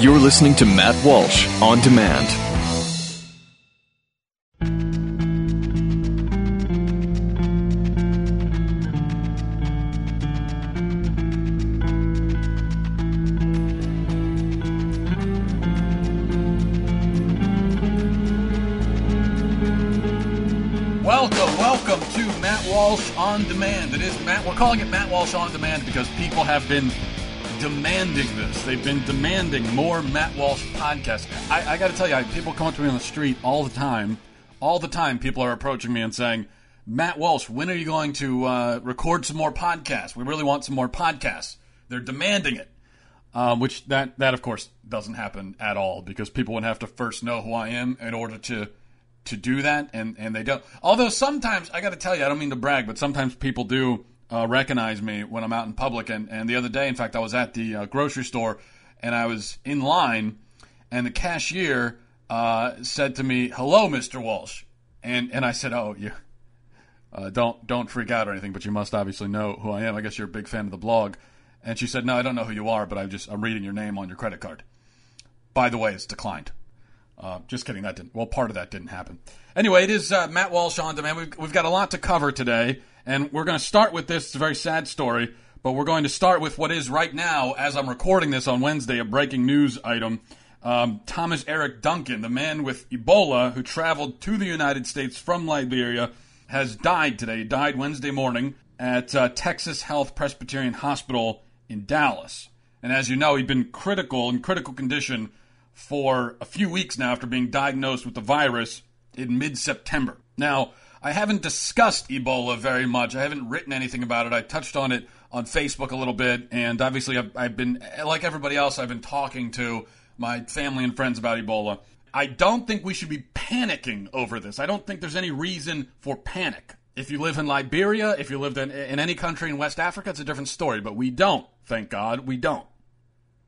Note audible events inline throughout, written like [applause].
You're listening to Matt Walsh on demand. Welcome, welcome to Matt Walsh on Demand. It is Matt. We're calling it Matt Walsh on Demand because people have been demanding this. They've been demanding more Matt Walsh podcasts. I, I got to tell you, I, people come up to me on the street all the time. All the time, people are approaching me and saying, "Matt Walsh, when are you going to uh, record some more podcasts? We really want some more podcasts." They're demanding it. Um, which that that of course doesn't happen at all because people would have to first know who I am in order to to do that, and and they don't. Although sometimes I got to tell you, I don't mean to brag, but sometimes people do uh, recognize me when I'm out in public. And and the other day, in fact, I was at the uh, grocery store and I was in line, and the cashier uh, said to me, "Hello, Mr. Walsh," and and I said, "Oh, you." Uh, don't don't freak out or anything, but you must obviously know who I am. I guess you're a big fan of the blog. And she said, "No, I don't know who you are, but I just I'm reading your name on your credit card. By the way, it's declined." Uh, just kidding. That didn't. Well, part of that didn't happen. Anyway, it is uh, Matt Walsh on demand. We've, we've got a lot to cover today, and we're going to start with this. It's a very sad story, but we're going to start with what is right now, as I'm recording this on Wednesday, a breaking news item. Um, Thomas Eric Duncan, the man with Ebola who traveled to the United States from Liberia, has died today. He died Wednesday morning at uh, Texas Health Presbyterian Hospital in Dallas. And as you know, he'd been critical in critical condition for a few weeks now after being diagnosed with the virus in mid September. Now, I haven't discussed Ebola very much. I haven't written anything about it. I touched on it on Facebook a little bit, and obviously, I've, I've been, like everybody else, I've been talking to my family and friends about Ebola. I don't think we should be panicking over this. I don't think there's any reason for panic. If you live in Liberia, if you lived in, in any country in West Africa, it's a different story, but we don't. Thank God we don't.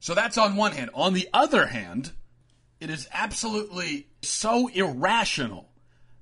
So that's on one hand. On the other hand, it is absolutely so irrational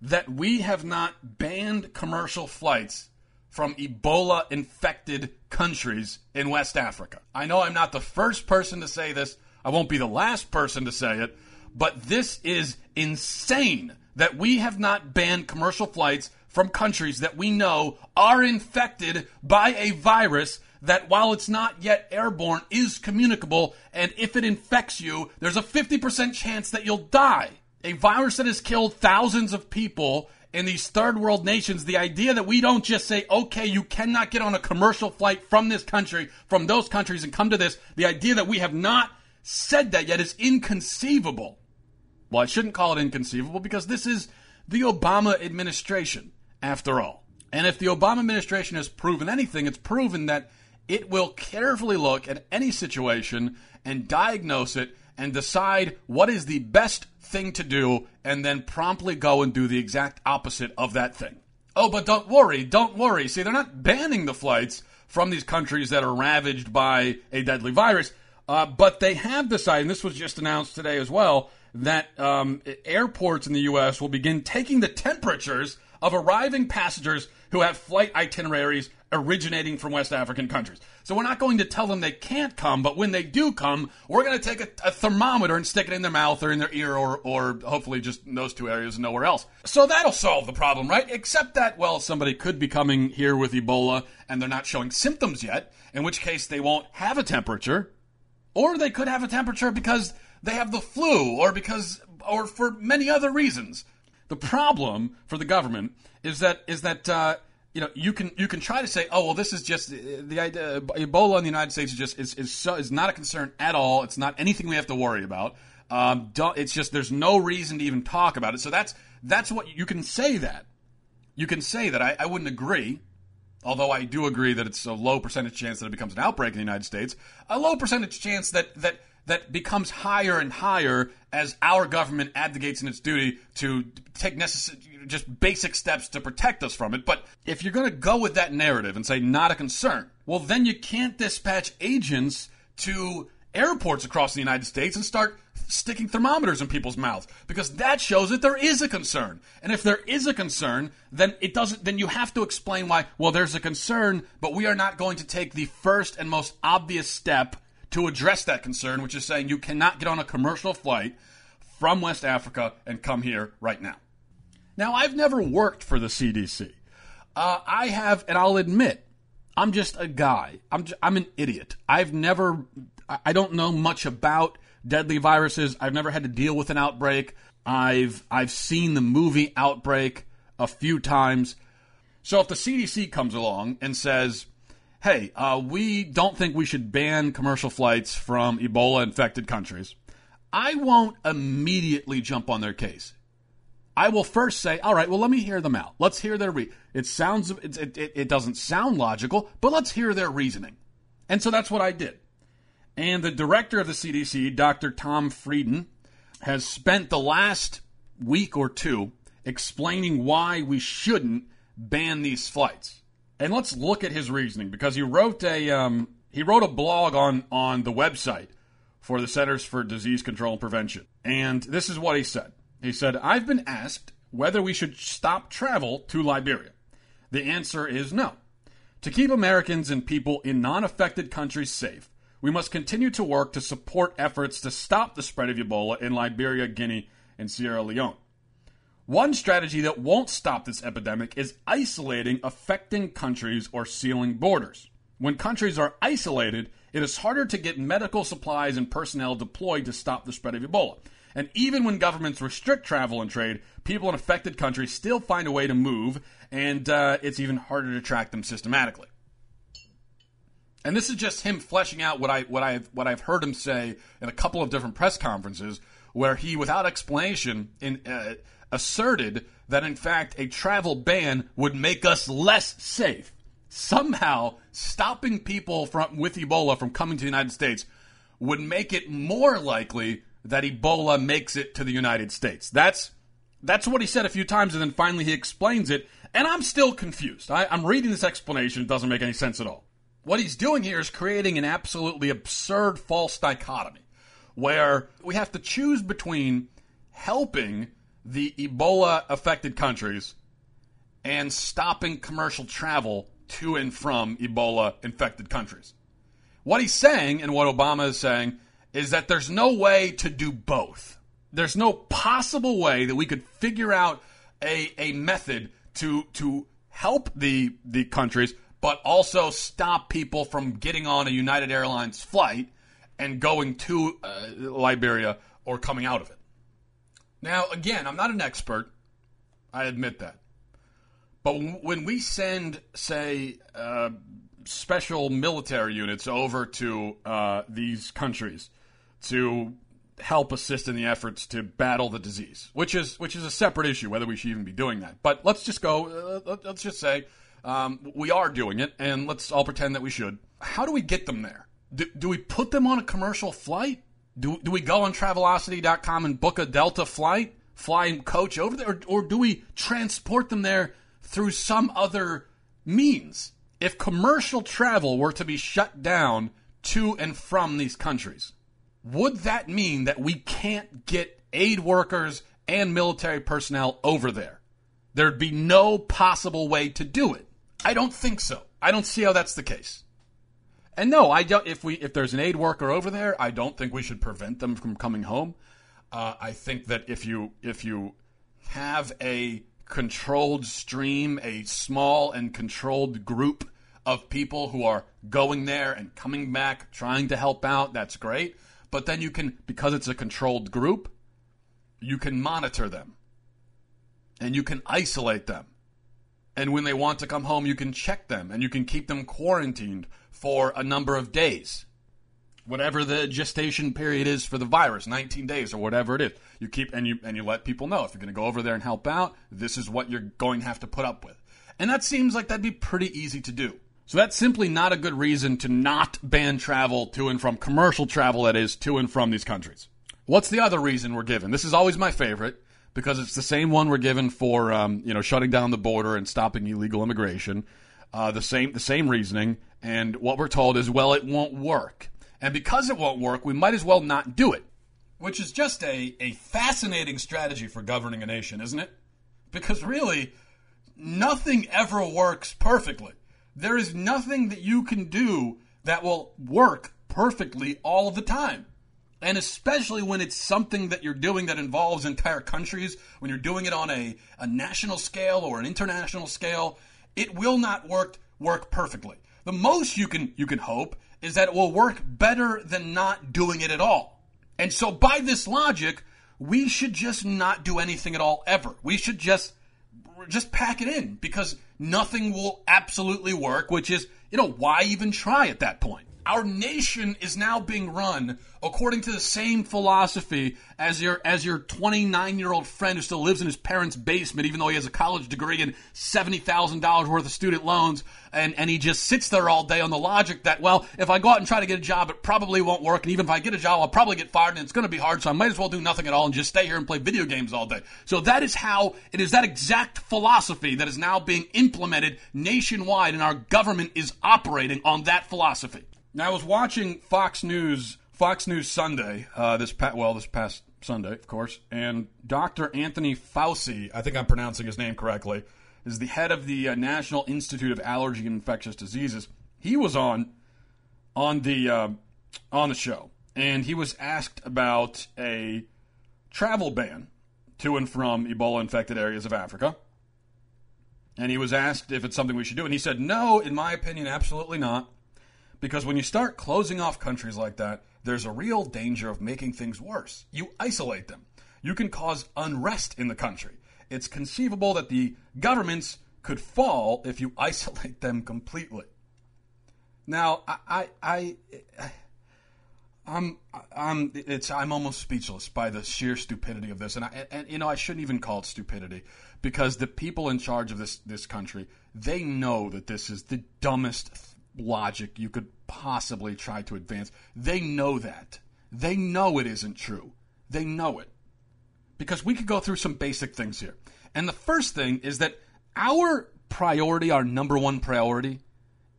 that we have not banned commercial flights from Ebola infected countries in West Africa. I know I'm not the first person to say this, I won't be the last person to say it, but this is insane that we have not banned commercial flights from countries that we know are infected by a virus that while it's not yet airborne is communicable and if it infects you there's a 50% chance that you'll die. A virus that has killed thousands of people in these third world nations the idea that we don't just say okay you cannot get on a commercial flight from this country from those countries and come to this the idea that we have not said that yet is inconceivable. Well i shouldn't call it inconceivable because this is the obama administration after all. And if the obama administration has proven anything it's proven that it will carefully look at any situation and diagnose it and decide what is the best thing to do and then promptly go and do the exact opposite of that thing. Oh, but don't worry, don't worry. See, they're not banning the flights from these countries that are ravaged by a deadly virus, uh, but they have decided, and this was just announced today as well, that um, airports in the U.S. will begin taking the temperatures of arriving passengers who have flight itineraries originating from West African countries. So we're not going to tell them they can't come, but when they do come, we're going to take a, a, thermometer and stick it in their mouth or in their ear or, or hopefully just in those two areas and nowhere else. So that'll solve the problem, right? Except that, well, somebody could be coming here with Ebola and they're not showing symptoms yet, in which case they won't have a temperature, or they could have a temperature because they have the flu or because or for many other reasons. The problem for the government is that is that uh, you know you can you can try to say oh well this is just the idea Ebola in the United States is just is is, so, is not a concern at all. It's not anything we have to worry about. Um, it's just there's no reason to even talk about it. So that's that's what you can say that you can say that I, I wouldn't agree. Although I do agree that it's a low percentage chance that it becomes an outbreak in the United States, a low percentage chance that that that becomes higher and higher as our government abdicates in its duty to take necessary, just basic steps to protect us from it. But if you're going to go with that narrative and say not a concern, well, then you can't dispatch agents to airports across the United States and start sticking thermometers in people's mouths because that shows that there is a concern. And if there is a concern, then it doesn't then you have to explain why well there's a concern, but we are not going to take the first and most obvious step to address that concern, which is saying you cannot get on a commercial flight from West Africa and come here right now. Now, I've never worked for the CDC. Uh, I have, and I'll admit, I'm just a guy. I'm just, I'm an idiot. I've never, I don't know much about deadly viruses. I've never had to deal with an outbreak. I've I've seen the movie Outbreak a few times. So if the CDC comes along and says, "Hey, uh, we don't think we should ban commercial flights from Ebola infected countries," I won't immediately jump on their case. I will first say, all right, well, let me hear them out. Let's hear their re- it sounds it, it, it doesn't sound logical, but let's hear their reasoning. And so that's what I did. And the director of the CDC, Dr. Tom Frieden, has spent the last week or two explaining why we shouldn't ban these flights. And let's look at his reasoning because he wrote a um, he wrote a blog on on the website for the Centers for Disease Control and Prevention. And this is what he said. He said, I've been asked whether we should stop travel to Liberia. The answer is no. To keep Americans and people in non affected countries safe, we must continue to work to support efforts to stop the spread of Ebola in Liberia, Guinea, and Sierra Leone. One strategy that won't stop this epidemic is isolating affecting countries or sealing borders. When countries are isolated, it is harder to get medical supplies and personnel deployed to stop the spread of Ebola. And even when governments restrict travel and trade, people in affected countries still find a way to move, and uh, it's even harder to track them systematically. And this is just him fleshing out what I what I've what I've heard him say in a couple of different press conferences, where he, without explanation, in, uh, asserted that in fact a travel ban would make us less safe. Somehow, stopping people from with Ebola from coming to the United States would make it more likely that Ebola makes it to the United States. That's that's what he said a few times, and then finally he explains it, and I'm still confused. I, I'm reading this explanation; it doesn't make any sense at all. What he's doing here is creating an absolutely absurd false dichotomy, where we have to choose between helping the Ebola affected countries and stopping commercial travel to and from Ebola infected countries. What he's saying, and what Obama is saying, is that there's no way to do both. There's no possible way that we could figure out a, a method to to help the the countries, but also stop people from getting on a United Airlines flight and going to uh, Liberia or coming out of it. Now, again, I'm not an expert. I admit that. But when we send, say, uh, special military units over to uh, these countries to help assist in the efforts to battle the disease, which is which is a separate issue whether we should even be doing that. But let's just go. Uh, let's just say um, we are doing it, and let's all pretend that we should. How do we get them there? Do, do we put them on a commercial flight? Do, do we go on Travelocity.com and book a Delta flight, fly flying coach over there, or, or do we transport them there through some other means? If commercial travel were to be shut down to and from these countries, would that mean that we can't get aid workers and military personnel over there? There'd be no possible way to do it. I don't think so. I don't see how that's the case. And no, I don't. If we if there's an aid worker over there, I don't think we should prevent them from coming home. Uh, I think that if you if you have a controlled stream, a small and controlled group of people who are going there and coming back, trying to help out, that's great. But then you can, because it's a controlled group, you can monitor them and you can isolate them. And when they want to come home, you can check them and you can keep them quarantined for a number of days. Whatever the gestation period is for the virus, 19 days or whatever it is. You keep and you and you let people know if you're going to go over there and help out, this is what you're going to have to put up with. And that seems like that'd be pretty easy to do. So that's simply not a good reason to not ban travel to and from commercial travel, that is, to and from these countries. What's the other reason we're given? This is always my favorite because it's the same one we're given for um, you know shutting down the border and stopping illegal immigration. Uh, the same the same reasoning, and what we're told is, well, it won't work, and because it won't work, we might as well not do it, which is just a a fascinating strategy for governing a nation, isn't it? Because really, nothing ever works perfectly. There is nothing that you can do that will work perfectly all the time. And especially when it's something that you're doing that involves entire countries, when you're doing it on a, a national scale or an international scale, it will not work work perfectly. The most you can you can hope is that it will work better than not doing it at all. And so by this logic, we should just not do anything at all ever. We should just just pack it in because nothing will absolutely work, which is, you know, why even try at that point? Our nation is now being run according to the same philosophy as your as your 29 year old friend who still lives in his parents' basement, even though he has a college degree and seventy thousand dollars worth of student loans, and and he just sits there all day on the logic that well, if I go out and try to get a job, it probably won't work, and even if I get a job, I'll probably get fired, and it's going to be hard, so I might as well do nothing at all and just stay here and play video games all day. So that is how it is that exact philosophy that is now being implemented nationwide, and our government is operating on that philosophy. Now, I was watching Fox News, Fox News Sunday, uh, this well, this past Sunday, of course, and Dr. Anthony Fauci, I think I'm pronouncing his name correctly, is the head of the uh, National Institute of Allergy and Infectious Diseases. He was on on the uh, on the show, and he was asked about a travel ban to and from Ebola infected areas of Africa. And he was asked if it's something we should do, and he said, "No, in my opinion, absolutely not." Because when you start closing off countries like that, there's a real danger of making things worse. You isolate them. You can cause unrest in the country. It's conceivable that the governments could fall if you [laughs] isolate them completely. Now, I, I, I, I'm, I'm, it's, I'm almost speechless by the sheer stupidity of this, and I, and you know, I shouldn't even call it stupidity because the people in charge of this this country, they know that this is the dumbest logic you could possibly try to advance. They know that. They know it isn't true. They know it. Because we could go through some basic things here. And the first thing is that our priority, our number one priority,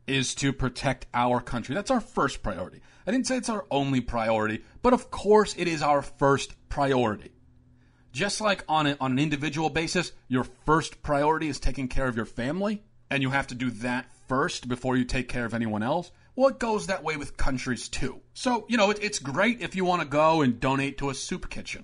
is to protect our country. That's our first priority. I didn't say it's our only priority, but of course it is our first priority. Just like on, a, on an individual basis, your first priority is taking care of your family, and you have to do that first before you take care of anyone else. Well, it goes that way with countries too. So, you know, it, it's great if you want to go and donate to a soup kitchen.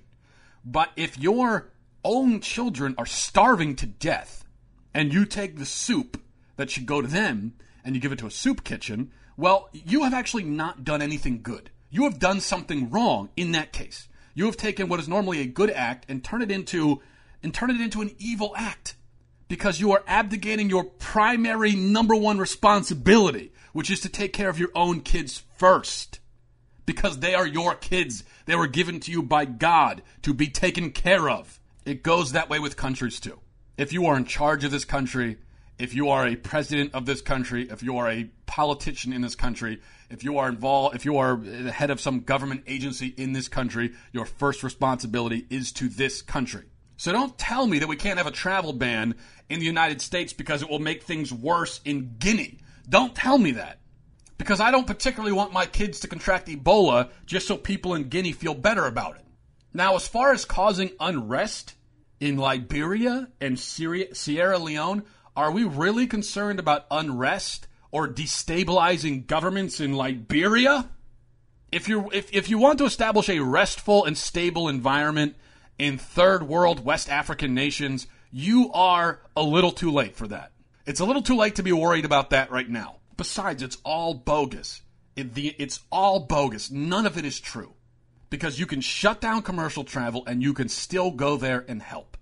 But if your own children are starving to death and you take the soup that should go to them and you give it to a soup kitchen, well, you have actually not done anything good. You have done something wrong in that case. You have taken what is normally a good act and turned it into and turned it into an evil act because you are abdicating your primary number one responsibility, which is to take care of your own kids first. Because they are your kids. They were given to you by God to be taken care of. It goes that way with countries too. If you are in charge of this country, if you are a president of this country, if you are a politician in this country, if you are involved, if you are the head of some government agency in this country, your first responsibility is to this country. So don't tell me that we can't have a travel ban in the United States because it will make things worse in Guinea. Don't tell me that. Because I don't particularly want my kids to contract Ebola just so people in Guinea feel better about it. Now, as far as causing unrest in Liberia and Syria, Sierra Leone, are we really concerned about unrest or destabilizing governments in Liberia? If you if, if you want to establish a restful and stable environment in third world West African nations, you are a little too late for that. It's a little too late to be worried about that right now. Besides, it's all bogus. It, the, it's all bogus. None of it is true. Because you can shut down commercial travel and you can still go there and help.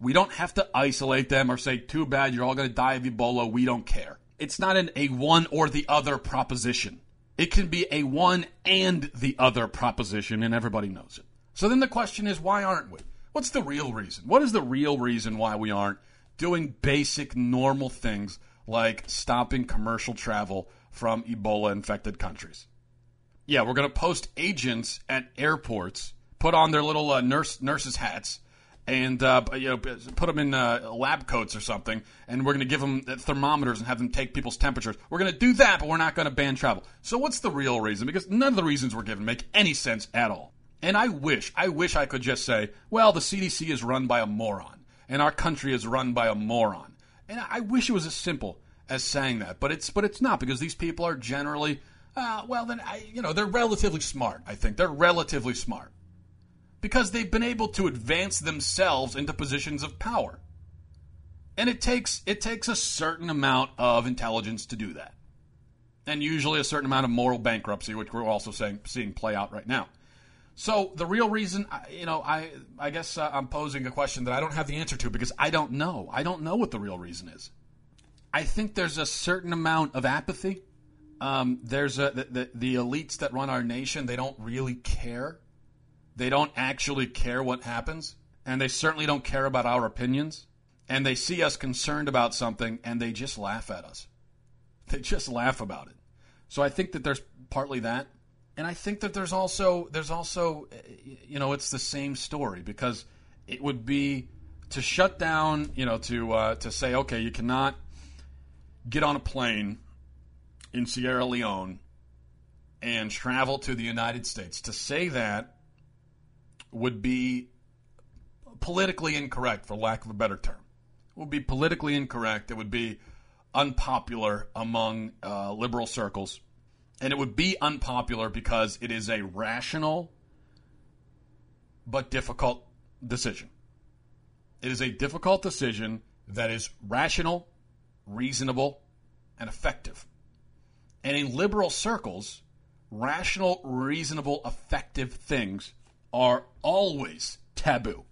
We don't have to isolate them or say, too bad, you're all going to die of Ebola. We don't care. It's not an, a one or the other proposition. It can be a one and the other proposition, and everybody knows it. So then the question is, why aren't we? What's the real reason? What is the real reason why we aren't doing basic, normal things like stopping commercial travel from Ebola infected countries? Yeah, we're going to post agents at airports, put on their little uh, nurse nurses' hats, and uh, you know, put them in uh, lab coats or something, and we're going to give them thermometers and have them take people's temperatures. We're going to do that, but we're not going to ban travel. So, what's the real reason? Because none of the reasons we're given make any sense at all. And I wish, I wish I could just say, well, the CDC is run by a moron, and our country is run by a moron. And I wish it was as simple as saying that, but it's but it's not because these people are generally Uh, well, then I, you know, they're relatively smart. I think they're relatively smart because they've been able to advance themselves into positions of power, and it takes it takes a certain amount of intelligence to do that, and usually a certain amount of moral bankruptcy, which we're also saying, seeing play out right now. So the real reason, you know, I I guess uh, I'm posing a question that I don't have the answer to because I don't know. I don't know what the real reason is. I think there's a certain amount of apathy. Um, there's a the, the, the elites that run our nation. They don't really care. They don't actually care what happens, and they certainly don't care about our opinions. And they see us concerned about something, and they just laugh at us. They just laugh about it. So I think that there's partly that and I think that there's also there's also you know it's the same story because it would be to shut down you know to uh, to say okay you cannot get on a plane in Sierra Leone and travel to the United States. To say that would be politically incorrect for lack of a better term. It would be politically incorrect. It would be unpopular among uh, liberal circles and it would be unpopular because it is a rational but difficult decision. It is a difficult decision that is rational, reasonable, and effective. And in liberal circles, rational, reasonable, effective things are always taboo.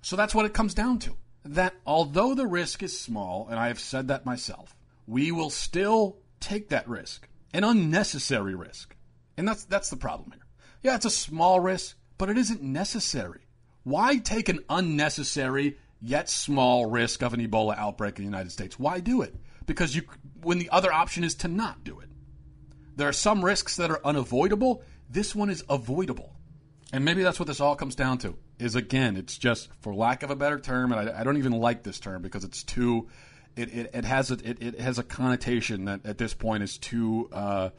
So that's what it comes down to. That although the risk is small, and I have said that myself, we will still take that risk an unnecessary risk. And that's that's the problem here. Yeah, it's a small risk, but it isn't necessary. Why take an unnecessary yet small risk of an Ebola outbreak in the United States? Why do it? Because you when the other option is to not do it. There are some risks that are unavoidable. This one is avoidable. And maybe that's what this all comes down to. Is again, it's just for lack of a better term, and I, I don't even like this term because it's too it, it, it has a, it, it has a connotation that at this point is too uh,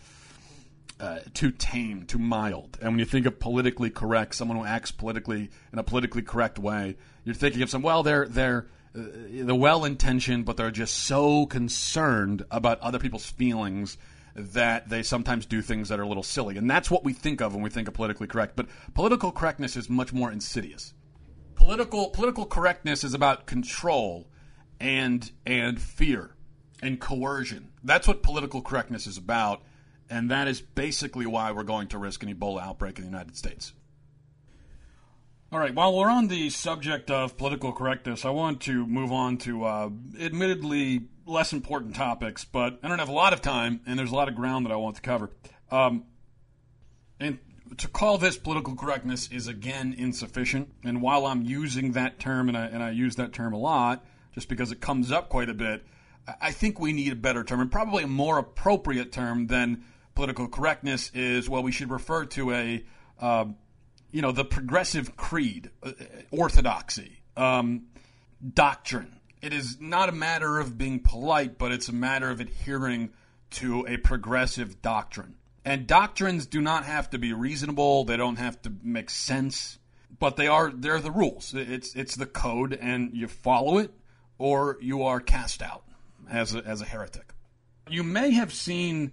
uh, too tame, too mild. And when you think of politically correct, someone who acts politically in a politically correct way, you're thinking of some. Well, they're they're uh, well intentioned, but they're just so concerned about other people's feelings that they sometimes do things that are a little silly. And that's what we think of when we think of politically correct. But political correctness is much more insidious. Political political correctness is about control and and fear and coercion. That's what political correctness is about, and that is basically why we're going to risk an Ebola outbreak in the United States. All right, while we're on the subject of political correctness, I want to move on to uh, admittedly less important topics, but I don't have a lot of time, and there's a lot of ground that I want to cover. Um, and to call this political correctness is again insufficient. And while I'm using that term, and I, and I use that term a lot, just because it comes up quite a bit. I think we need a better term and probably a more appropriate term than political correctness is. Well, we should refer to a, uh, you know, the progressive creed, uh, orthodoxy, um, doctrine. It is not a matter of being polite, but it's a matter of adhering to a progressive doctrine. And doctrines do not have to be reasonable. They don't have to make sense, but they are they're the rules. It's it's the code, and you follow it or you are cast out as a, as a heretic. You may have seen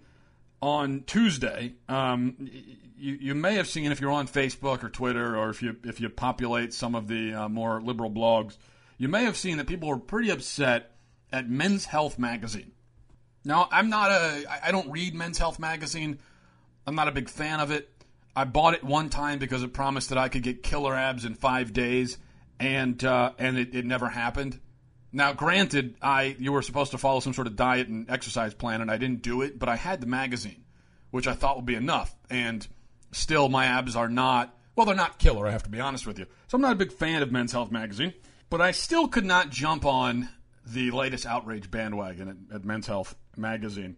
on Tuesday. Um, you, you may have seen if you're on Facebook or Twitter, or if you if you populate some of the uh, more liberal blogs, you may have seen that people were pretty upset at Men's Health magazine. Now, I'm not a I don't read Men's Health magazine. I'm not a big fan of it. I bought it one time because it promised that I could get killer abs in five days, and uh, and it, it never happened. Now, granted, I you were supposed to follow some sort of diet and exercise plan, and I didn't do it, but I had the magazine, which I thought would be enough. And still, my abs are not well, they're not killer. I have to be honest with you. So I'm not a big fan of Men's Health magazine, but I still could not jump on the latest outrage bandwagon at, at Men's Health magazine.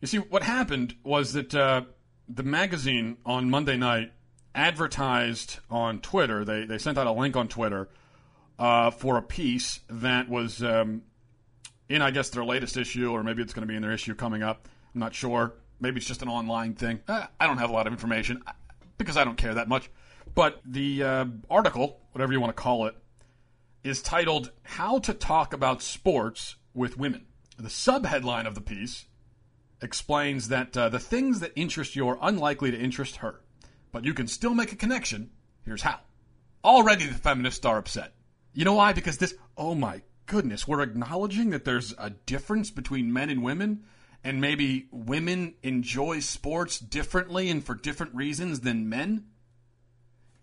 You see, what happened was that uh, the magazine on Monday night advertised on Twitter. They they sent out a link on Twitter uh, for a piece that was um, in, I guess, their latest issue, or maybe it's going to be in their issue coming up. I'm not sure. Maybe it's just an online thing. Uh, I don't have a lot of information because I don't care that much. But the uh, article, whatever you want to call it, is titled How to Talk About Sports with Women. The subheadline of the piece explains that uh, the things that interest you are unlikely to interest her, but you can still make a connection. Here's how. Already the feminists are upset. You know why? Because this, oh my goodness, we're acknowledging that there's a difference between men and women, and maybe women enjoy sports differently and for different reasons than men.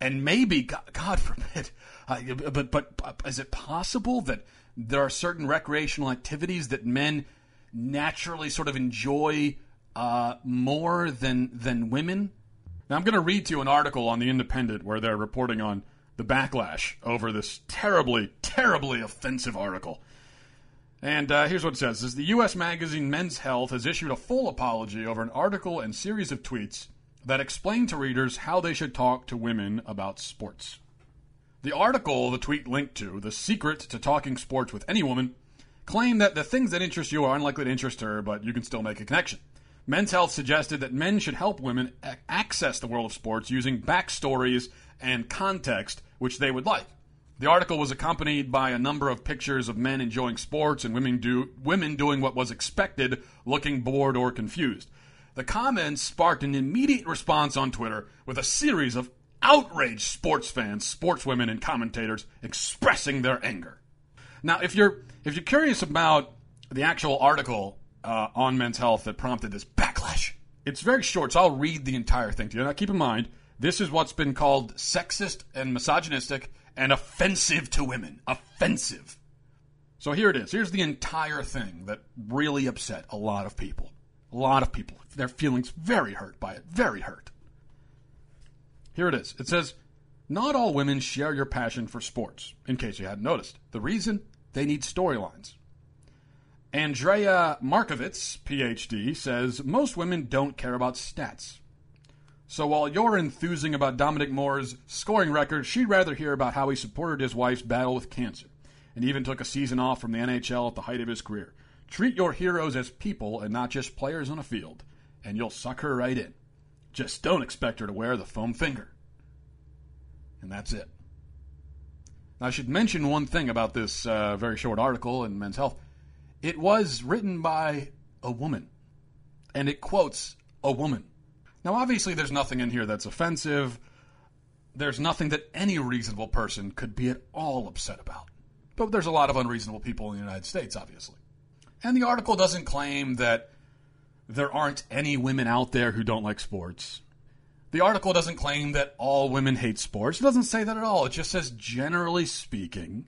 And maybe, God, God forbid, [laughs] uh, but, but but is it possible that there are certain recreational activities that men naturally sort of enjoy uh, more than than women? Now I'm going to read to you an article on the Independent where they're reporting on the backlash over this terribly, terribly offensive article. And uh, here's what it says: Is the U.S. magazine Men's Health has issued a full apology over an article and series of tweets that explain to readers how they should talk to women about sports. The article the tweet linked to, The Secret to Talking Sports with Any Woman, claimed that the things that interest you are unlikely to interest her, but you can still make a connection. Men's Health suggested that men should help women access the world of sports using backstories and context which they would like. The article was accompanied by a number of pictures of men enjoying sports and women do women doing what was expected, looking bored or confused. The comments sparked an immediate response on Twitter with a series of outraged sports fans, sportswomen, and commentators expressing their anger. Now, if you're if you're curious about the actual article uh, on men's health that prompted this backlash, it's very short, so I'll read the entire thing to you. Now, keep in mind, this is what's been called sexist and misogynistic and offensive to women. Offensive. So here it is. Here's the entire thing that really upset a lot of people. A lot of people. Their feelings very hurt by it. Very hurt. Here it is. It says, Not all women share your passion for sports, in case you hadn't noticed. The reason? They need storylines. Andrea Markovitz, PhD, says most women don't care about stats. So while you're enthusing about Dominic Moore's scoring record, she'd rather hear about how he supported his wife's battle with cancer and even took a season off from the NHL at the height of his career. Treat your heroes as people and not just players on a field, and you'll suck her right in. Just don't expect her to wear the foam finger. And that's it. I should mention one thing about this uh, very short article in Men's Health. It was written by a woman, and it quotes a woman. Now, obviously, there's nothing in here that's offensive. There's nothing that any reasonable person could be at all upset about. But there's a lot of unreasonable people in the United States, obviously. And the article doesn't claim that there aren't any women out there who don't like sports. The article doesn't claim that all women hate sports. It doesn't say that at all. It just says, generally speaking,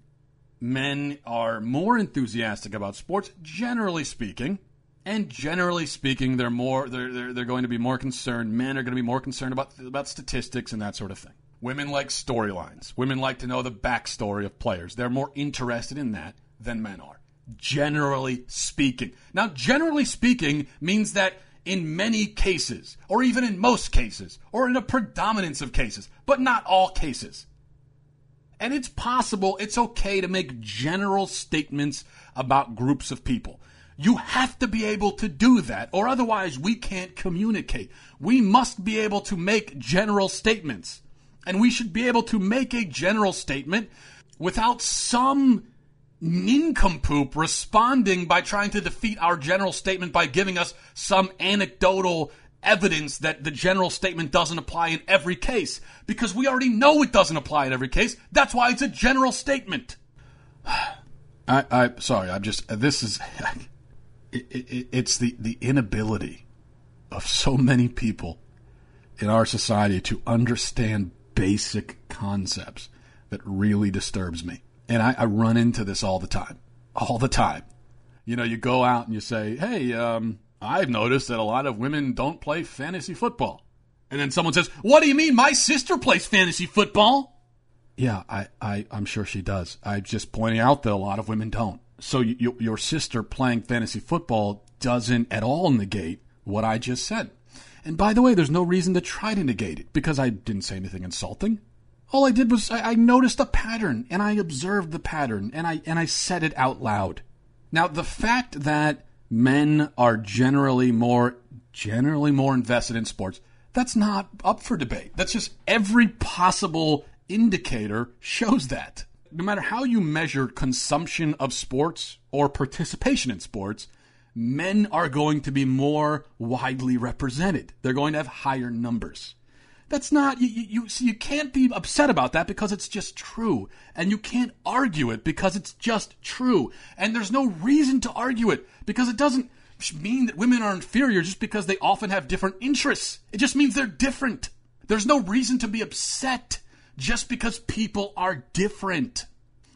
men are more enthusiastic about sports, generally speaking. And generally speaking, they're more they're, they're, they're going to be more concerned. Men are going to be more concerned about about statistics and that sort of thing. Women like storylines. Women like to know the backstory of players. They're more interested in that than men are. Generally speaking. Now, generally speaking means that in many cases, or even in most cases, or in a predominance of cases, but not all cases. And it's possible, it's okay to make general statements about groups of people. You have to be able to do that, or otherwise we can't communicate. We must be able to make general statements. And we should be able to make a general statement without some nincompoop responding by trying to defeat our general statement by giving us some anecdotal evidence that the general statement doesn't apply in every case. Because we already know it doesn't apply in every case. That's why it's a general statement. [sighs] I, I sorry, I'm just, this is, [laughs] it, it, it's the, the inability of so many people in our society to understand basic concepts that really disturbs me. And I, I, run into this all the time. All the time. You know, you go out and you say, hey, um, I've noticed that a lot of women don't play fantasy football. And then someone says, what do you mean? My sister plays fantasy football. Yeah, I, I, I'm sure she does. I'm just pointing out that a lot of women don't. So you, your sister playing fantasy football doesn't at all negate what I just said. And by the way, there's no reason to try to negate it because I didn't say anything insulting. All I did was I, I noticed a pattern and I observed the pattern and I and I said it out loud. Now the fact that men are generally more generally more invested in sports, that's not up for debate. That's just every possible indicator shows that. No matter how you measure consumption of sports or participation in sports, men are going to be more widely represented. They're going to have higher numbers. That's not you. You, you, you can't be upset about that because it's just true, and you can't argue it because it's just true, and there's no reason to argue it because it doesn't mean that women are inferior just because they often have different interests. It just means they're different. There's no reason to be upset just because people are different.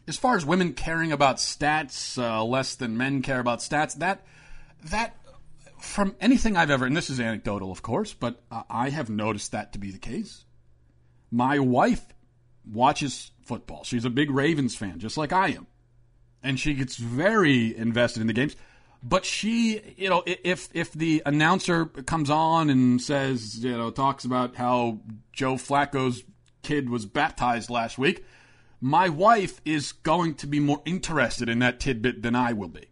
As far as women caring about stats uh, less than men care about stats, that that from anything I've ever, and this is anecdotal, of course, but uh, I have noticed that to be the case. My wife watches football. She's a big Ravens fan, just like I am. And she gets very invested in the games. But she, you know, if if the announcer comes on and says, you know, talks about how Joe Flacco's kid was baptized last week, my wife is going to be more interested in that tidbit than I will be.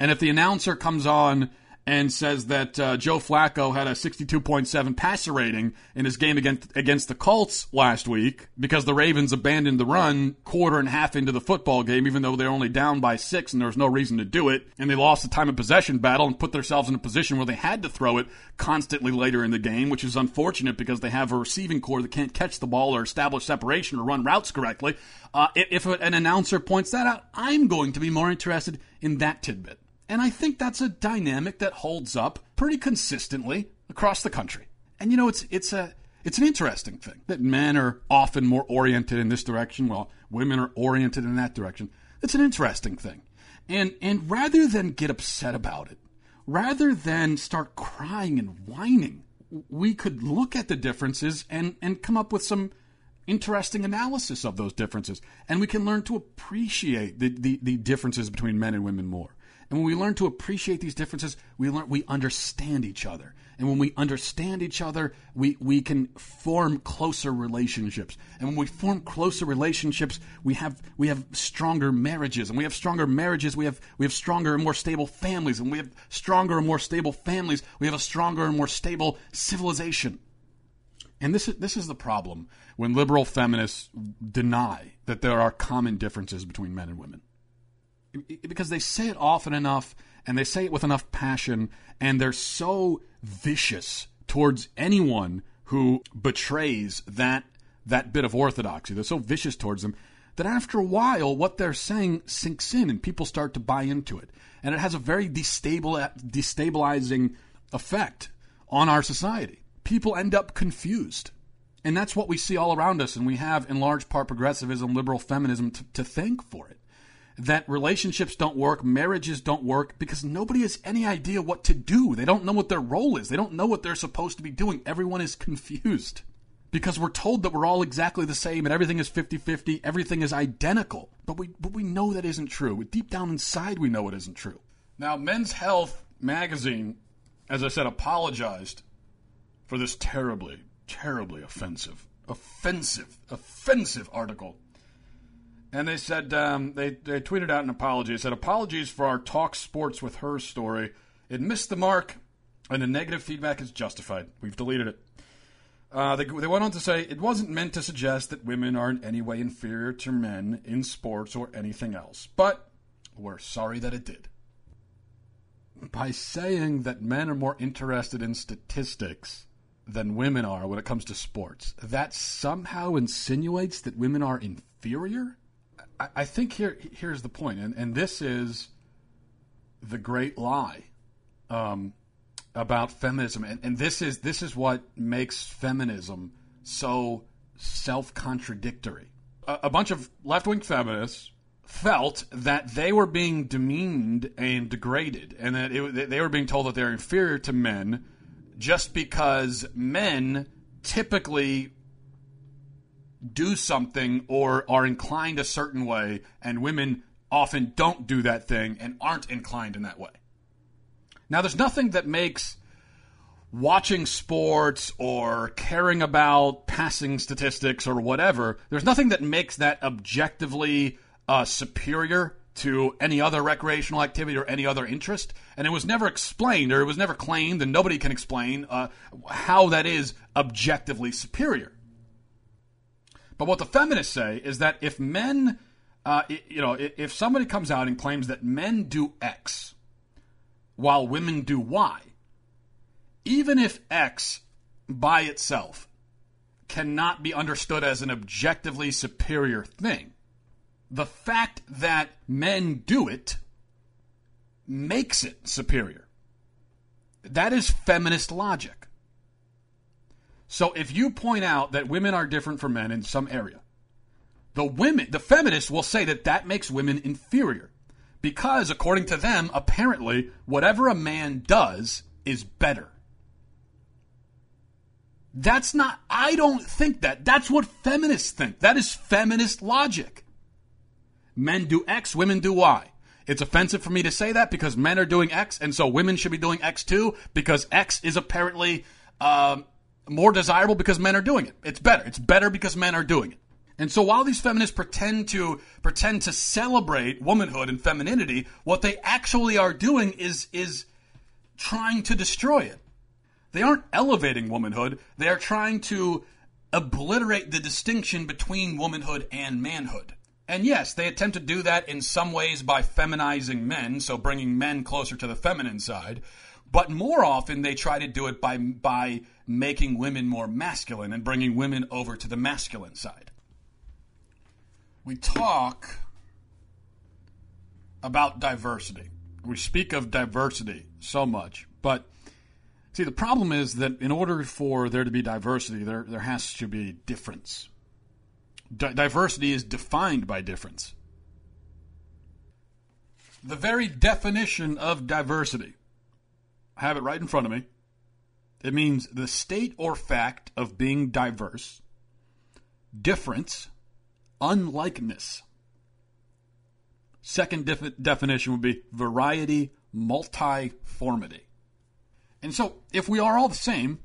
And if the announcer comes on and says that uh, Joe Flacco had a 62.7 passer rating in his game against against the Colts last week because the Ravens abandoned the run quarter and half into the football game, even though they're only down by six and there was no reason to do it, and they lost the time of possession battle and put themselves in a position where they had to throw it constantly later in the game, which is unfortunate because they have a receiving corps that can't catch the ball or establish separation or run routes correctly. Uh, if an announcer points that out, I'm going to be more interested in that tidbit. And I think that's a dynamic that holds up pretty consistently across the country. And you know, it's it's a it's an interesting thing that men are often more oriented in this direction, while women are oriented in that direction. It's an interesting thing. And and rather than get upset about it, rather than start crying and whining, we could look at the differences and, and come up with some interesting analysis of those differences. And we can learn to appreciate the, the, the differences between men and women more. And when we learn to appreciate these differences, we learn we understand each other. And when we understand each other, we, we can form closer relationships. And when we form closer relationships, we have we have stronger marriages. And we have stronger marriages, we have we have stronger and more stable families. And we have stronger and more stable families, we have a stronger and more stable civilization. And this is this is the problem when liberal feminists deny that there are common differences between men and women because they say it often enough and they say it with enough passion and they're so vicious towards anyone who betrays that that bit of orthodoxy. They're so vicious towards them that after a while what they're saying sinks in and people start to buy into it. And it has a very destabilizing effect on our society. People end up confused. And that's what we see all around us, and we have in large part progressivism, liberal feminism to, to thank for it that relationships don't work, marriages don't work because nobody has any idea what to do. They don't know what their role is. They don't know what they're supposed to be doing. Everyone is confused because we're told that we're all exactly the same and everything is 50-50, everything is identical. But we but we know that isn't true. Deep down inside we know it isn't true. Now, Men's Health magazine as I said apologized for this terribly terribly offensive offensive offensive article and they said um, they they tweeted out an apology. They said apologies for our talk sports with her story. It missed the mark, and the negative feedback is justified. We've deleted it. Uh, they, they went on to say it wasn't meant to suggest that women are in any way inferior to men in sports or anything else, but we're sorry that it did. By saying that men are more interested in statistics than women are when it comes to sports, that somehow insinuates that women are inferior? I, I think here here's the point, and, and this is the great lie um, about feminism, and, and this is this is what makes feminism so self contradictory. A, a bunch of left wing feminists felt that they were being demeaned and degraded, and that it, they were being told that they're inferior to men just because men typically do something or are inclined a certain way, and women often don't do that thing and aren't inclined in that way. Now, there's nothing that makes watching sports or caring about passing statistics or whatever, there's nothing that makes that objectively uh, superior to any other recreational activity or any other interest. And it was never explained or it was never claimed, and nobody can explain uh, how that is objectively superior. But what the feminists say is that if men, uh, you know, if somebody comes out and claims that men do X, while women do Y, even if X by itself cannot be understood as an objectively superior thing, the fact that men do it makes it superior. That is feminist logic. So if you point out that women are different from men in some area, the women, the feminists will say that that makes women inferior because according to them, apparently whatever a man does is better. That's not, I don't think that. That's what feminists think. That is feminist logic. Men do X, women do Y. It's offensive for me to say that because men are doing X, and so women should be doing X too because X is apparently um, more desirable because men are doing it. It's better. It's better because men are doing it. And so while these feminists pretend to pretend to celebrate womanhood and femininity, what they actually are doing is is trying to destroy it. They aren't elevating womanhood. They are trying to obliterate the distinction between womanhood and manhood. And yes, they attempt to do that in some ways by feminizing men, so bringing men closer to the feminine side. But more often, they try to do it by, by making women more masculine and bringing women over to the masculine side. We talk about diversity. We speak of diversity so much, but see, the problem is that in order for there to be diversity, there, there has to be difference diversity is defined by difference. The very definition of diversity, Have it right in front of me. It means the state or fact of being diverse, difference, unlikeness. Second def- definition would be variety, multiformity. And so, if we are all the same,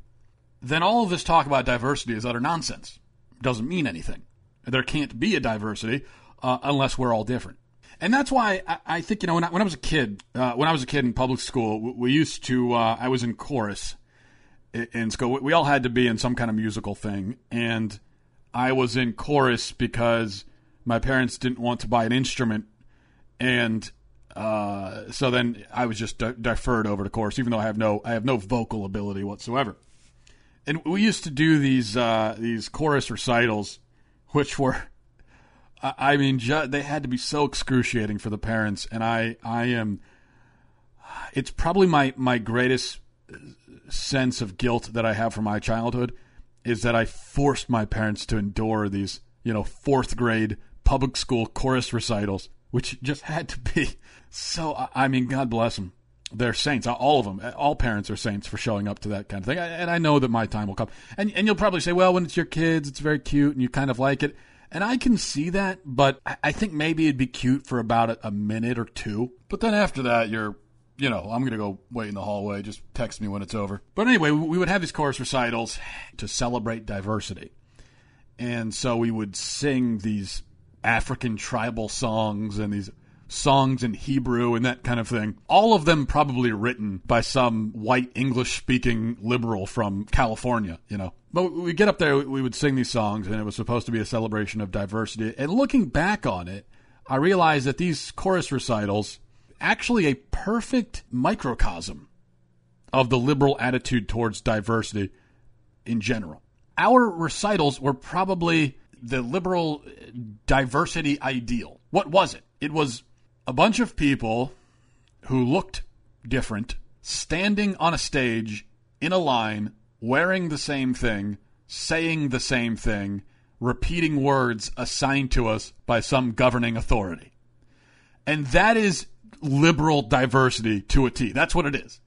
then all of this talk about diversity is utter nonsense. It doesn't mean anything. There can't be a diversity uh, unless we're all different. And that's why I, I think, you know, when I, when I was a kid, uh, when I was a kid in public school, we, we used to, uh, I was in chorus in, in school. We all had to be in some kind of musical thing. And I was in chorus because my parents didn't want to buy an instrument. And uh, so then I was just de- deferred over to chorus, even though I have no, I have no vocal ability whatsoever. And we used to do these, uh, these chorus recitals which were, I mean, they had to be so excruciating for the parents, and I, I am. It's probably my my greatest uh, sense of guilt that I have from my childhood is that I forced my parents to endure these, you know, fourth grade public school chorus recitals, which just had to be [laughs] so. I mean, God bless them. They're saints. All of them. All parents are saints for showing up to that kind of thing. And I know that my time will come. And and you'll probably say, well, when it's your kids, it's very cute and you kind of like it. And I can see that, but I think maybe it'd be cute for about a minute or two. But then after that, you're, you know, I'm going to go wait in the hallway. Just text me when it's over. But anyway, we would have these chorus recitals to celebrate diversity. And so we would sing these African tribal songs and these songs in Hebrew and that kind of thing. All of them probably written by some white English speaking liberal from California, you know. But we get up there, we would sing these songs, and it was supposed to be a celebration of diversity. And looking back on it, I realized that these chorus recitals actually a perfect microcosm of the liberal attitude towards diversity in general. Our recitals were probably the liberal uh, diversity ideal. What was it? It was a bunch of people who looked different standing on a stage in a line wearing the same thing, saying the same thing, repeating words assigned to us by some governing authority. And that is liberal diversity to a T. That's what it is.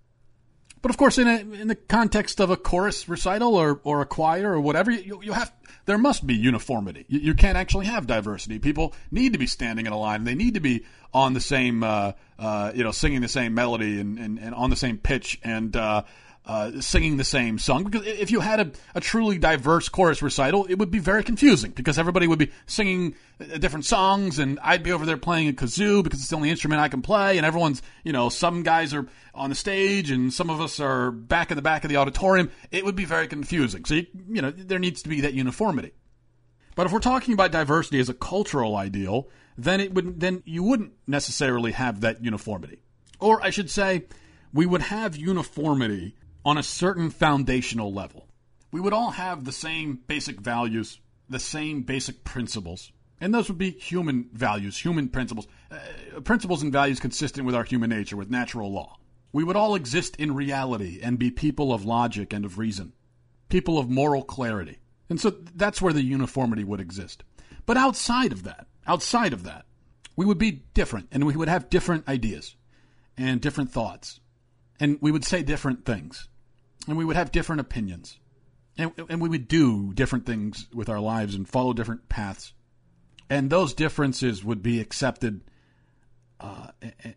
But of course, in, a, in the context of a chorus recital or, or a choir or whatever, you, you have there must be uniformity. You, you, can't actually have diversity. People need to be standing in a line. They need to be on the same, uh, uh, you know, singing the same melody and, and, and on the same pitch and uh, uh, singing the same song. Because if you had a, a, truly diverse chorus recital, it would be very confusing because everybody would be singing uh, different songs, and I'd be over there playing a kazoo because it's the only instrument I can play, and everyone's, you know, some guys are on the stage and some of us are back in the back of the auditorium. It would be very confusing. So, you, you know, there needs to be that uniformity. But if we're talking about diversity as a cultural ideal, then it would then you wouldn't necessarily have that uniformity. Or I should say, we would have uniformity on a certain foundational level. We would all have the same basic values, the same basic principles. And those would be human values, human principles, uh, principles and values consistent with our human nature, with natural law. We would all exist in reality and be people of logic and of reason, people of moral clarity. And so that's where the uniformity would exist. But outside of that, outside of that, we would be different and we would have different ideas and different thoughts. And we would say different things. And we would have different opinions. And, and we would do different things with our lives and follow different paths. And those differences would be accepted, uh,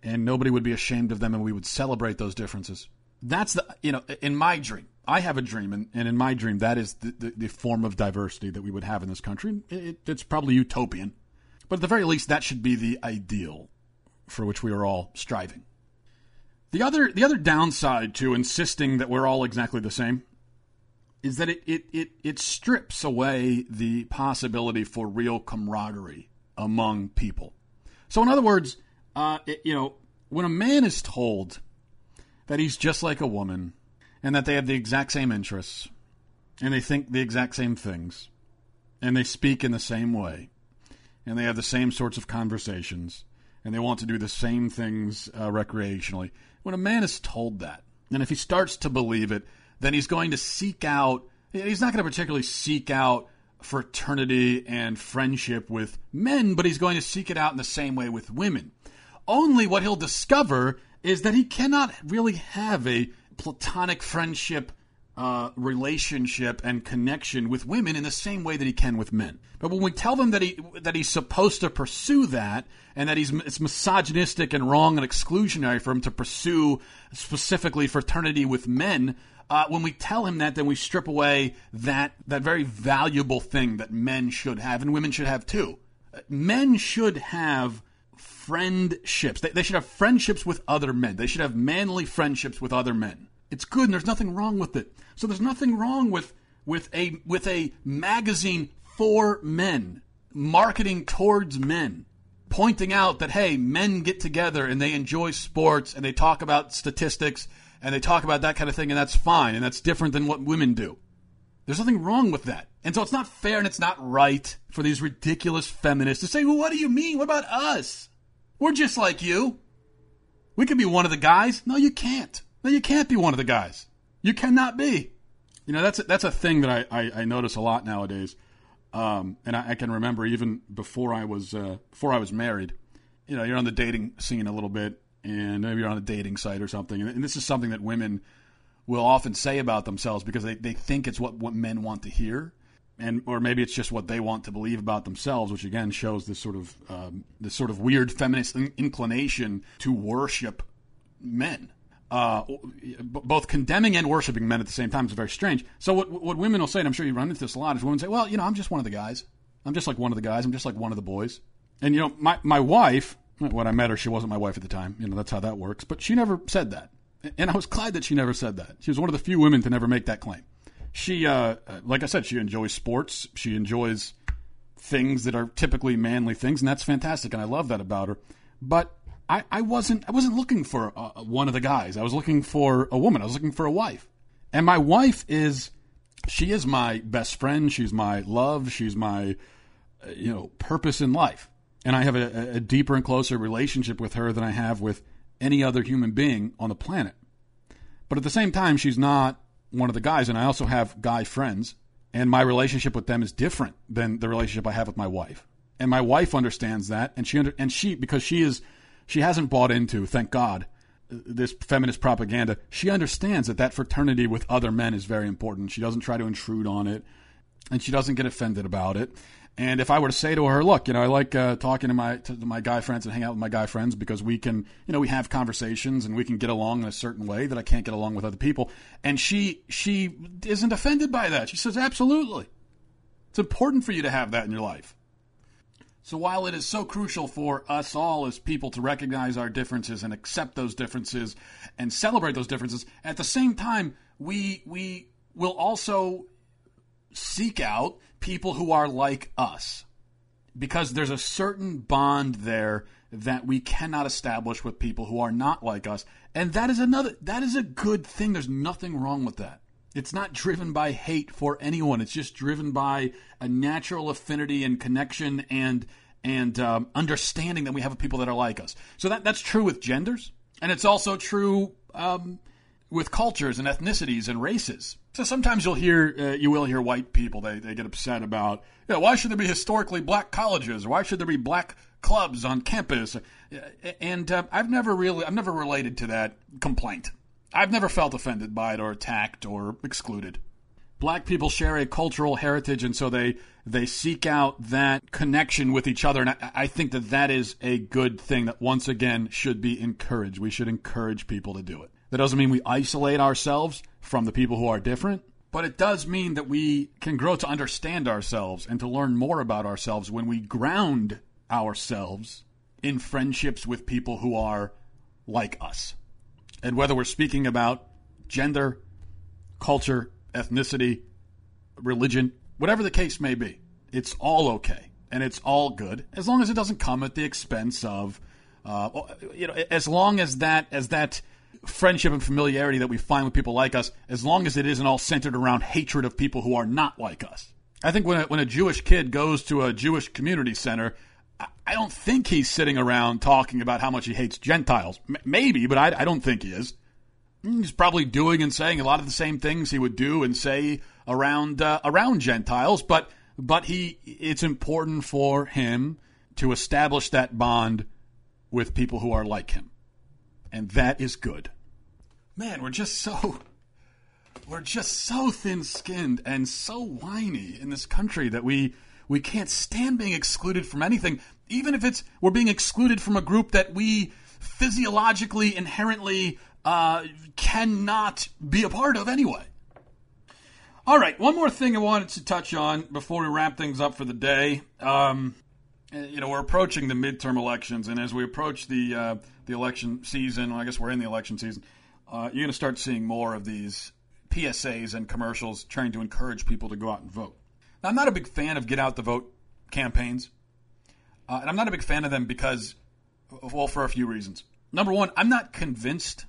and nobody would be ashamed of them, and we would celebrate those differences. That's the, you know, in my dream, I have a dream, and, and in my dream, that is the, the, the, form of diversity that we would have in this country. It, it's probably utopian, but at the very least, that should be the ideal for which we are all striving. The other, the other downside to insisting that we're all exactly the same is that it, it, it, it strips away the possibility for real camaraderie among people. So, in other words, uh, it, you know, when a man is told that he's just like a woman and that they have the exact same interests and they think the exact same things and they speak in the same way and they have the same sorts of conversations and they want to do the same things uh, recreationally. When a man is told that, and if he starts to believe it, then he's going to seek out, he's not going to particularly seek out fraternity and friendship with men, but he's going to seek it out in the same way with women. Only what he'll discover is that he cannot really have a platonic friendship uh, relationship and connection with women in the same way that he can with men. But when we tell them that he that he's supposed to pursue that and that he's it's misogynistic and wrong and exclusionary for him to pursue specifically fraternity with men, uh, when we tell him that, then we strip away that that very valuable thing that men should have and women should have too. Men should have friendships. They, they should have friendships with other men. They should have manly friendships with other men. It's good and there's nothing wrong with it. So there's nothing wrong with with a with a magazine for men, marketing towards men, pointing out that hey, men get together and they enjoy sports and they talk about statistics and they talk about that kind of thing and that's fine and that's different than what women do. There's nothing wrong with that. And so it's not fair and it's not right for these ridiculous feminists to say, well, what do you mean? What about us? We're just like you. We could be one of the guys. No, you can't. No, you can't be one of the guys. You cannot be. You know, that's a, that's a thing that I, I, I notice a lot nowadays. Um, and I, I, can remember even before I was uh, before I was married. You know, you're on the dating scene a little bit, and maybe you're on a dating site or something. And, and this is something that women will often say about themselves because they, they think it's what, what men want to hear. And, or maybe it's just what they want to believe about themselves, which again shows this sort of um, this sort of weird feminist inclination to worship men uh, both condemning and worshiping men at the same time is very strange. So what, what women will say, and I'm sure you run into this a lot, is women say, "Well, you know, I'm just one of the guys. I'm just like one of the guys. I'm just like one of the boys." And you know, my my wife, when I met her, she wasn't my wife at the time. You know, that's how that works. But she never said that, and I was glad that she never said that. She was one of the few women to never make that claim. She, uh, like I said, she enjoys sports. She enjoys things that are typically manly things, and that's fantastic, and I love that about her. But I, I wasn't I wasn't looking for uh, one of the guys. I was looking for a woman. I was looking for a wife. And my wife is she is my best friend. She's my love. She's my uh, you know purpose in life. And I have a, a deeper and closer relationship with her than I have with any other human being on the planet. But at the same time, she's not one of the guys. And I also have guy friends, and my relationship with them is different than the relationship I have with my wife. And my wife understands that, and she under, and she because she is she hasn't bought into, thank God, this feminist propaganda. She understands that that fraternity with other men is very important. She doesn't try to intrude on it, and she doesn't get offended about it. And if I were to say to her, look, you know, I like uh, talking to my to my guy friends and hang out with my guy friends because we can, you know, we have conversations and we can get along in a certain way that I can't get along with other people. And she she isn't offended by that. She says, absolutely, it's important for you to have that in your life. So while it is so crucial for us all as people to recognize our differences and accept those differences and celebrate those differences, at the same time we we will also seek out people who are like us. because there's a certain bond there that we cannot establish with people who are not like us. And that is another that is a good thing. There's nothing wrong with that. It's not driven by hate for anyone. It's just driven by a natural affinity and connection and and um, understanding that we have people that are like us. So that that's true with genders, and it's also true um, with cultures and ethnicities and races. So sometimes you'll hear uh, you will hear white people they, they get upset about you know, why should there be historically black colleges why should there be black clubs on campus and uh, I've never really I've never related to that complaint. I've never felt offended by it or attacked or excluded. Black people share a cultural heritage and so they they seek out that connection with each other and I, I think that that is a good thing that once again should be encouraged. We should encourage people to do it. That doesn't mean we isolate ourselves from the people who are different, but it does mean that we can grow to understand ourselves and to learn more about ourselves when we ground ourselves in friendships with people who are like us. And whether we're speaking about gender, culture, ethnicity, religion, whatever the case may be, it's all okay and it's all good as long as it doesn't come at the expense of, uh, you know, as long as that as that friendship and familiarity that we find with people like us, as long as it isn't all centered around hatred of people who are not like us. I think when a, when a Jewish kid goes to a Jewish community center, I, don't think he's sitting around talking about how much he hates Gentiles. M- maybe, but I, I don't think he is. He's probably doing and saying a lot of the same things he would do and say around uh, around Gentiles, but but he it's important for him to establish that bond with people who are like him and that is good. Man, we're just so we're just so thin-skinned and so whiny in this country that we we can't stand being excluded from anything, even if it's we're being excluded from a group that we physiologically inherently uh, cannot be a part of anyway. All right, one more thing I wanted to touch on before we wrap things up for the day. Um, you know, we're approaching the midterm elections, and as we approach the uh, the election season, well, I guess we're in the election season. Uh, you're going to start seeing more of these PSAs and commercials trying to encourage people to go out and vote. Now, I'm not a big fan of get out the vote campaigns, uh, and I'm not a big fan of them because, well, for a few reasons. Number one, I'm not convinced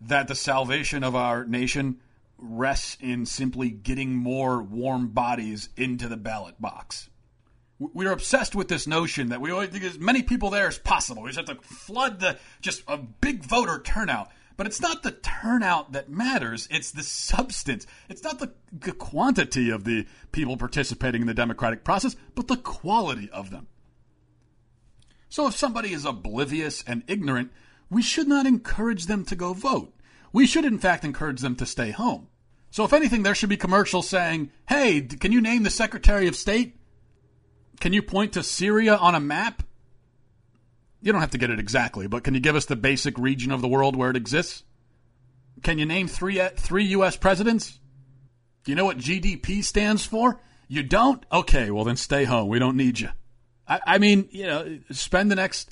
that the salvation of our nation rests in simply getting more warm bodies into the ballot box we're obsessed with this notion that we always think as many people there as possible. We just have to flood the just a big voter turnout. But it's not the turnout that matters, it's the substance. It's not the, the quantity of the people participating in the democratic process, but the quality of them. So if somebody is oblivious and ignorant, we should not encourage them to go vote. We should, in fact, encourage them to stay home. So, if anything, there should be commercials saying, Hey, can you name the Secretary of State? Can you point to Syria on a map? You don't have to get it exactly, but can you give us the basic region of the world where it exists? Can you name three three U.S. presidents? Do you know what GDP stands for? You don't? Okay, well then stay home. We don't need you. I, I mean, you know, spend the next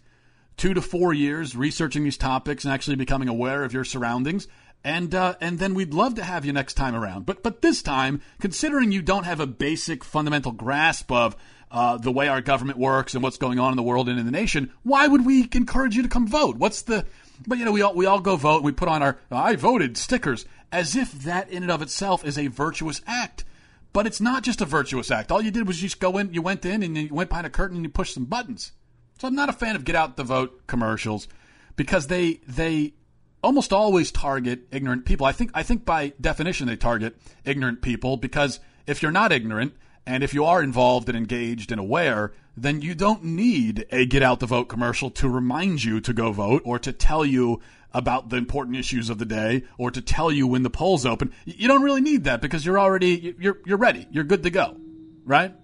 two to four years researching these topics and actually becoming aware of your surroundings and uh, and then we'd love to have you next time around. But but this time, considering you don't have a basic fundamental grasp of uh, the way our government works and what's going on in the world and in the nation, why would we encourage you to come vote? What's the but you know we all we all go vote. and We put on our I voted stickers as if that in and of itself is a virtuous act. But it's not just a virtuous act. All you did was just go in, you went in, and you went behind a curtain and you pushed some buttons. So I'm not a fan of get out the vote commercials because they they almost always target ignorant people. I think I think by definition they target ignorant people because if you're not ignorant and if you are involved and engaged and aware, then you don't need a get out the vote commercial to remind you to go vote or to tell you about the important issues of the day or to tell you when the polls open. You don't really need that because you're already you're you're ready. You're good to go. Right?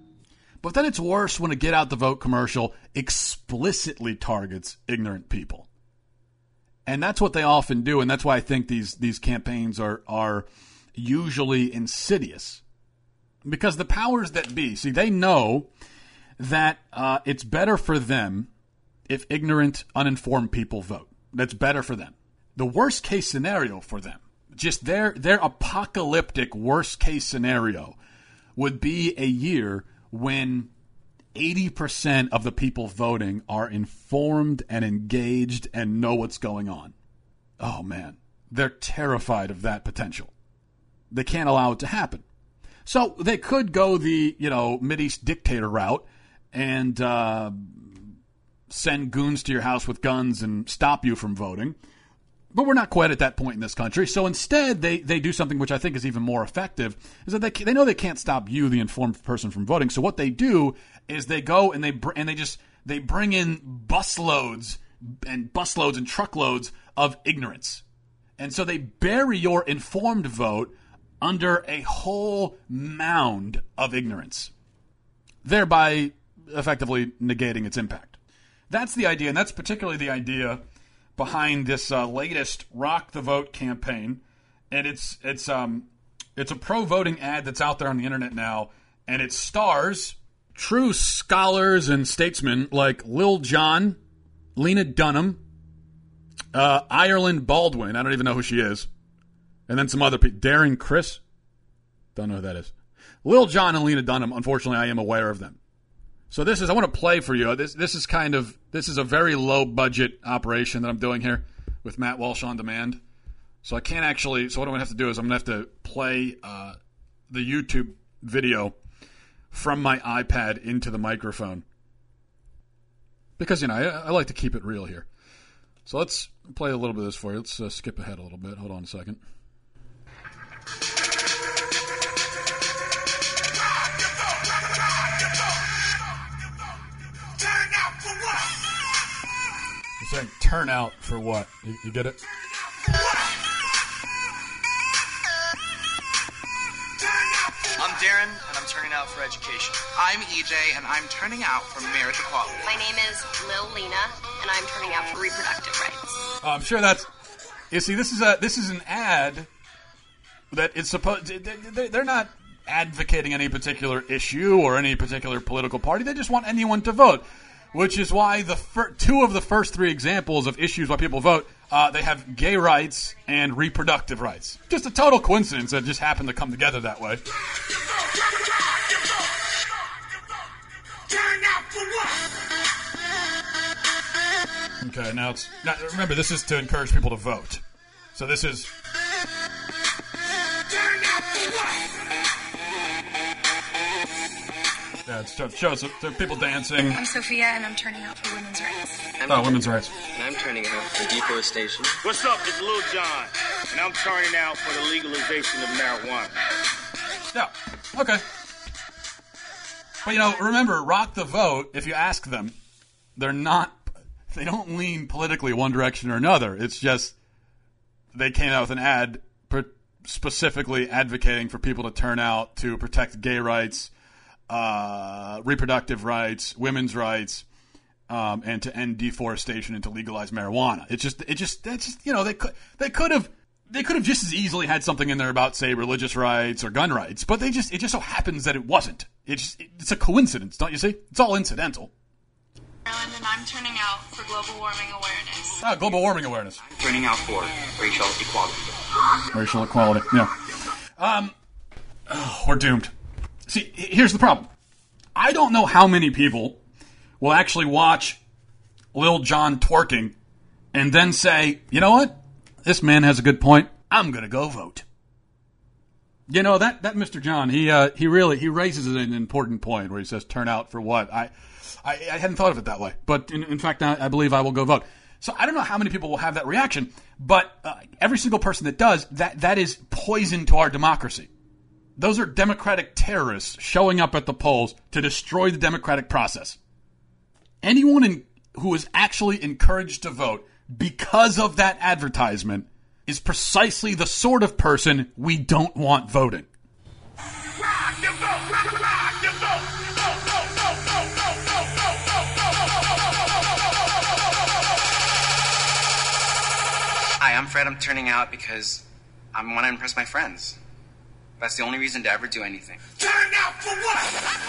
But then it's worse when a get out the vote commercial explicitly targets ignorant people and that's what they often do, and that's why I think these these campaigns are are usually insidious, because the powers that be see they know that uh, it's better for them if ignorant, uninformed people vote. That's better for them. The worst case scenario for them, just their their apocalyptic worst case scenario, would be a year when 80% of the people voting are informed and engaged and know what's going on. Oh man, they're terrified of that potential. They can't allow it to happen. So they could go the, you know, Mideast dictator route and uh, send goons to your house with guns and stop you from voting. But we're not quite at that point in this country. So instead, they, they do something which I think is even more effective, is that they, they know they can't stop you, the informed person, from voting. So what they do is they go and they br- and they just they bring in busloads and busloads and truckloads of ignorance, and so they bury your informed vote under a whole mound of ignorance, thereby effectively negating its impact. That's the idea, and that's particularly the idea behind this uh, latest Rock the Vote campaign, and it's it's um it's a pro voting ad that's out there on the internet now, and it stars true scholars and statesmen like Lil Jon, Lena Dunham, uh, Ireland Baldwin. I don't even know who she is, and then some other people. Darren Criss, don't know who that is. Lil Jon and Lena Dunham. Unfortunately, I am aware of them. So this is I want to play for you. This this is kind of this is a very low budget operation that I'm doing here with Matt Walsh on demand. So I can't actually. So what I'm gonna have to do is I'm gonna have to play uh, the YouTube video from my iPad into the microphone because you know I, I, like to keep it real here. So let's play a little bit of this for you. Let's uh, skip ahead a little bit. Hold on a second. Saying turn out for what? You, you get it? I'm Darren, and I'm turning out for education. I'm EJ, and I'm turning out for marriage equality. My name is Lil Lena, and I'm turning out for reproductive rights. Oh, I'm sure that's. You see, this is a this is an ad that is supposed. They're not advocating any particular issue or any particular political party. They just want anyone to vote which is why the fir- two of the first three examples of issues why people vote, uh, they have gay rights and reproductive rights. Just a total coincidence that just happened to come together that way. Okay, now it's now, remember this is to encourage people to vote. So this is Uh, yeah, it shows there are people dancing. I'm Sophia, and I'm turning out for women's rights. I'm oh, women's rights. And I'm turning out for deforestation. What's up? It's Lil Jon, and I'm turning out for the legalization of marijuana. Yeah. Okay. But you know, remember, rock the vote. If you ask them, they're not. They don't lean politically one direction or another. It's just they came out with an ad specifically advocating for people to turn out to protect gay rights uh, reproductive rights, women's rights, um, and to end deforestation and to legalize marijuana. It's just, it just, that's just, you know, they could, they could have, they could have just as easily had something in there about, say, religious rights or gun rights, but they just, it just so happens that it wasn't. It's, it's a coincidence, don't you see? It's all incidental. Ireland, and I'm turning out for global warming awareness. Ah, global warming awareness. I'm turning out for racial equality. Racial equality, yeah. Um, oh, we're doomed. See, here's the problem. I don't know how many people will actually watch Lil Jon twerking and then say, you know what? This man has a good point. I'm going to go vote. You know that that Mr. John, he uh, he really he raises an important point where he says, "Turn out for what?" I I, I hadn't thought of it that way, but in, in fact, I, I, believe I will go vote. So I don't know how many people will have that reaction, but uh, every single person that does that that is poison to our democracy. Those are Democratic terrorists showing up at the polls to destroy the democratic process. Anyone in, who is actually encouraged to vote because of that advertisement is precisely the sort of person we don't want voting. Hi, I'm Fred. I'm turning out because I want to impress my friends. That's the only reason to ever do anything. Turn out for what?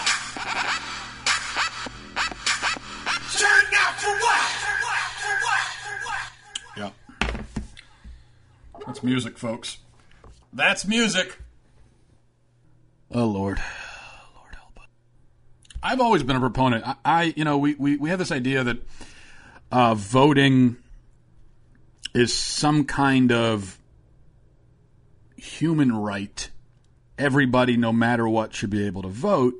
Turn out for what? Yeah. That's music, folks. That's music. Oh, Lord. Lord help us. I've always been a proponent. I, I you know, we, we, we have this idea that uh, voting is some kind of human right. Everybody, no matter what, should be able to vote.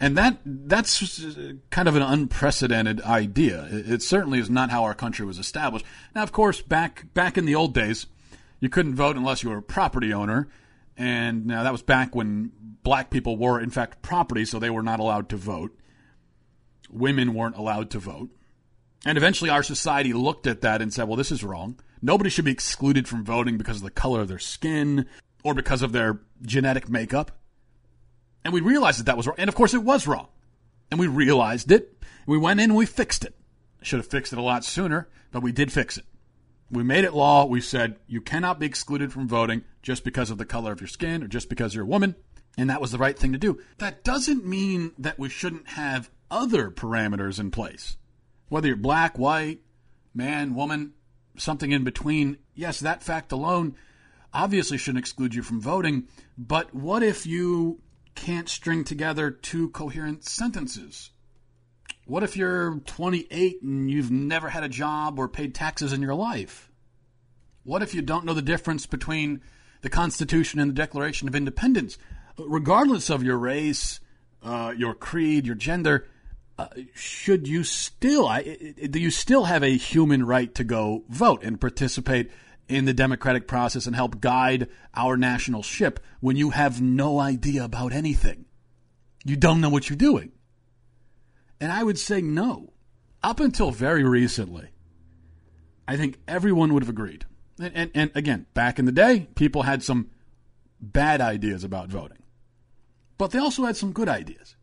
And that that's kind of an unprecedented idea. It, certainly is not how our country was established. Now, of course, back back in the old days, you couldn't vote unless you were a property owner, and now that was back when black people were in fact property, so they were not allowed to vote. Women weren't allowed to vote. And eventually our society looked at that and said, well, this is wrong. Nobody should be excluded from voting because of the color of their skin or because of their genetic makeup. And we realized that that was wrong. And of course it was wrong. And we realized it. We went in and we fixed it. Should have fixed it a lot sooner, but we did fix it. We made it law. We said you cannot be excluded from voting just because of the color of your skin or just because you're a woman. And that was the right thing to do. That doesn't mean that we shouldn't have other parameters in place. Whether you're black, white, man, woman, something in between, yes, that fact alone obviously shouldn't exclude you from voting. But what if you can't string together two coherent sentences? What if you're 28 and you've never had a job or paid taxes in your life? What if you don't know the difference between the Constitution and the Declaration of Independence? Regardless of your race, uh, your creed, your gender, uh, should you still I, do you still have a human right to go vote and participate in the democratic process and help guide our national ship when you have no idea about anything. You don't know what you're doing. And i would say no. Up until very recently i think everyone would have agreed. And, and, and again back in the day people had some bad ideas about voting. But they also had some good ideas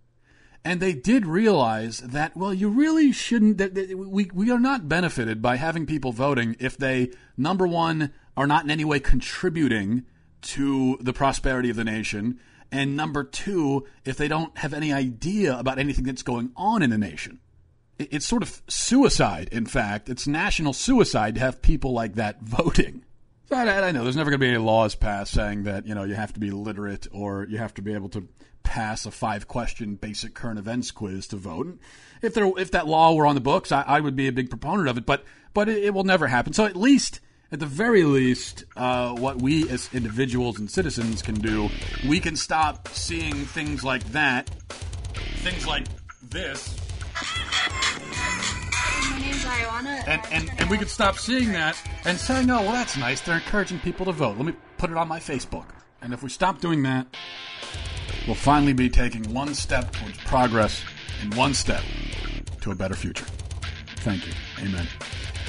and they did realize that well you really shouldn't that, that we, we are not benefited by having people voting if they number one are not in any way contributing to the prosperity of the nation. And number two if they don't have any idea about anything that's going on in the nation. It, it's sort of suicide in fact. It's national suicide to have people like that [laughs] voting. I, I know there's never going to be any laws passed saying that you know you have to be literate or you have to be able to pass a five question basic current events quiz to vote. And if there if that law were on the books, I, I would be a big proponent of it. But but it, it, will never happen. So at least. At the very least, uh, what we as individuals and citizens can do, we can stop seeing things like that, things like this, and, and, and we could stop seeing that and saying, oh, well, that's nice. They're encouraging people to vote. Let me put it on my Facebook. And if we stop doing that, we'll finally be taking one step towards progress and one step to a better future. Thank you. Amen.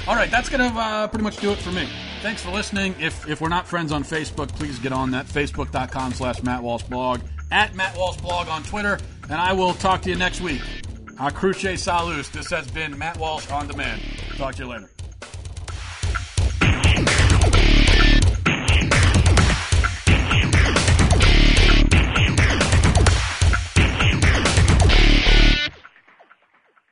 All right, that's going to uh, pretty much do it for me. Thanks for listening. If, if we're not friends on Facebook, please get on that. Facebook.com slash Matt Walsh blog. At Matt Walsh blog on Twitter. And I will talk to you next week. A cruce salus. This has been Matt Walsh on Demand. Talk to you later.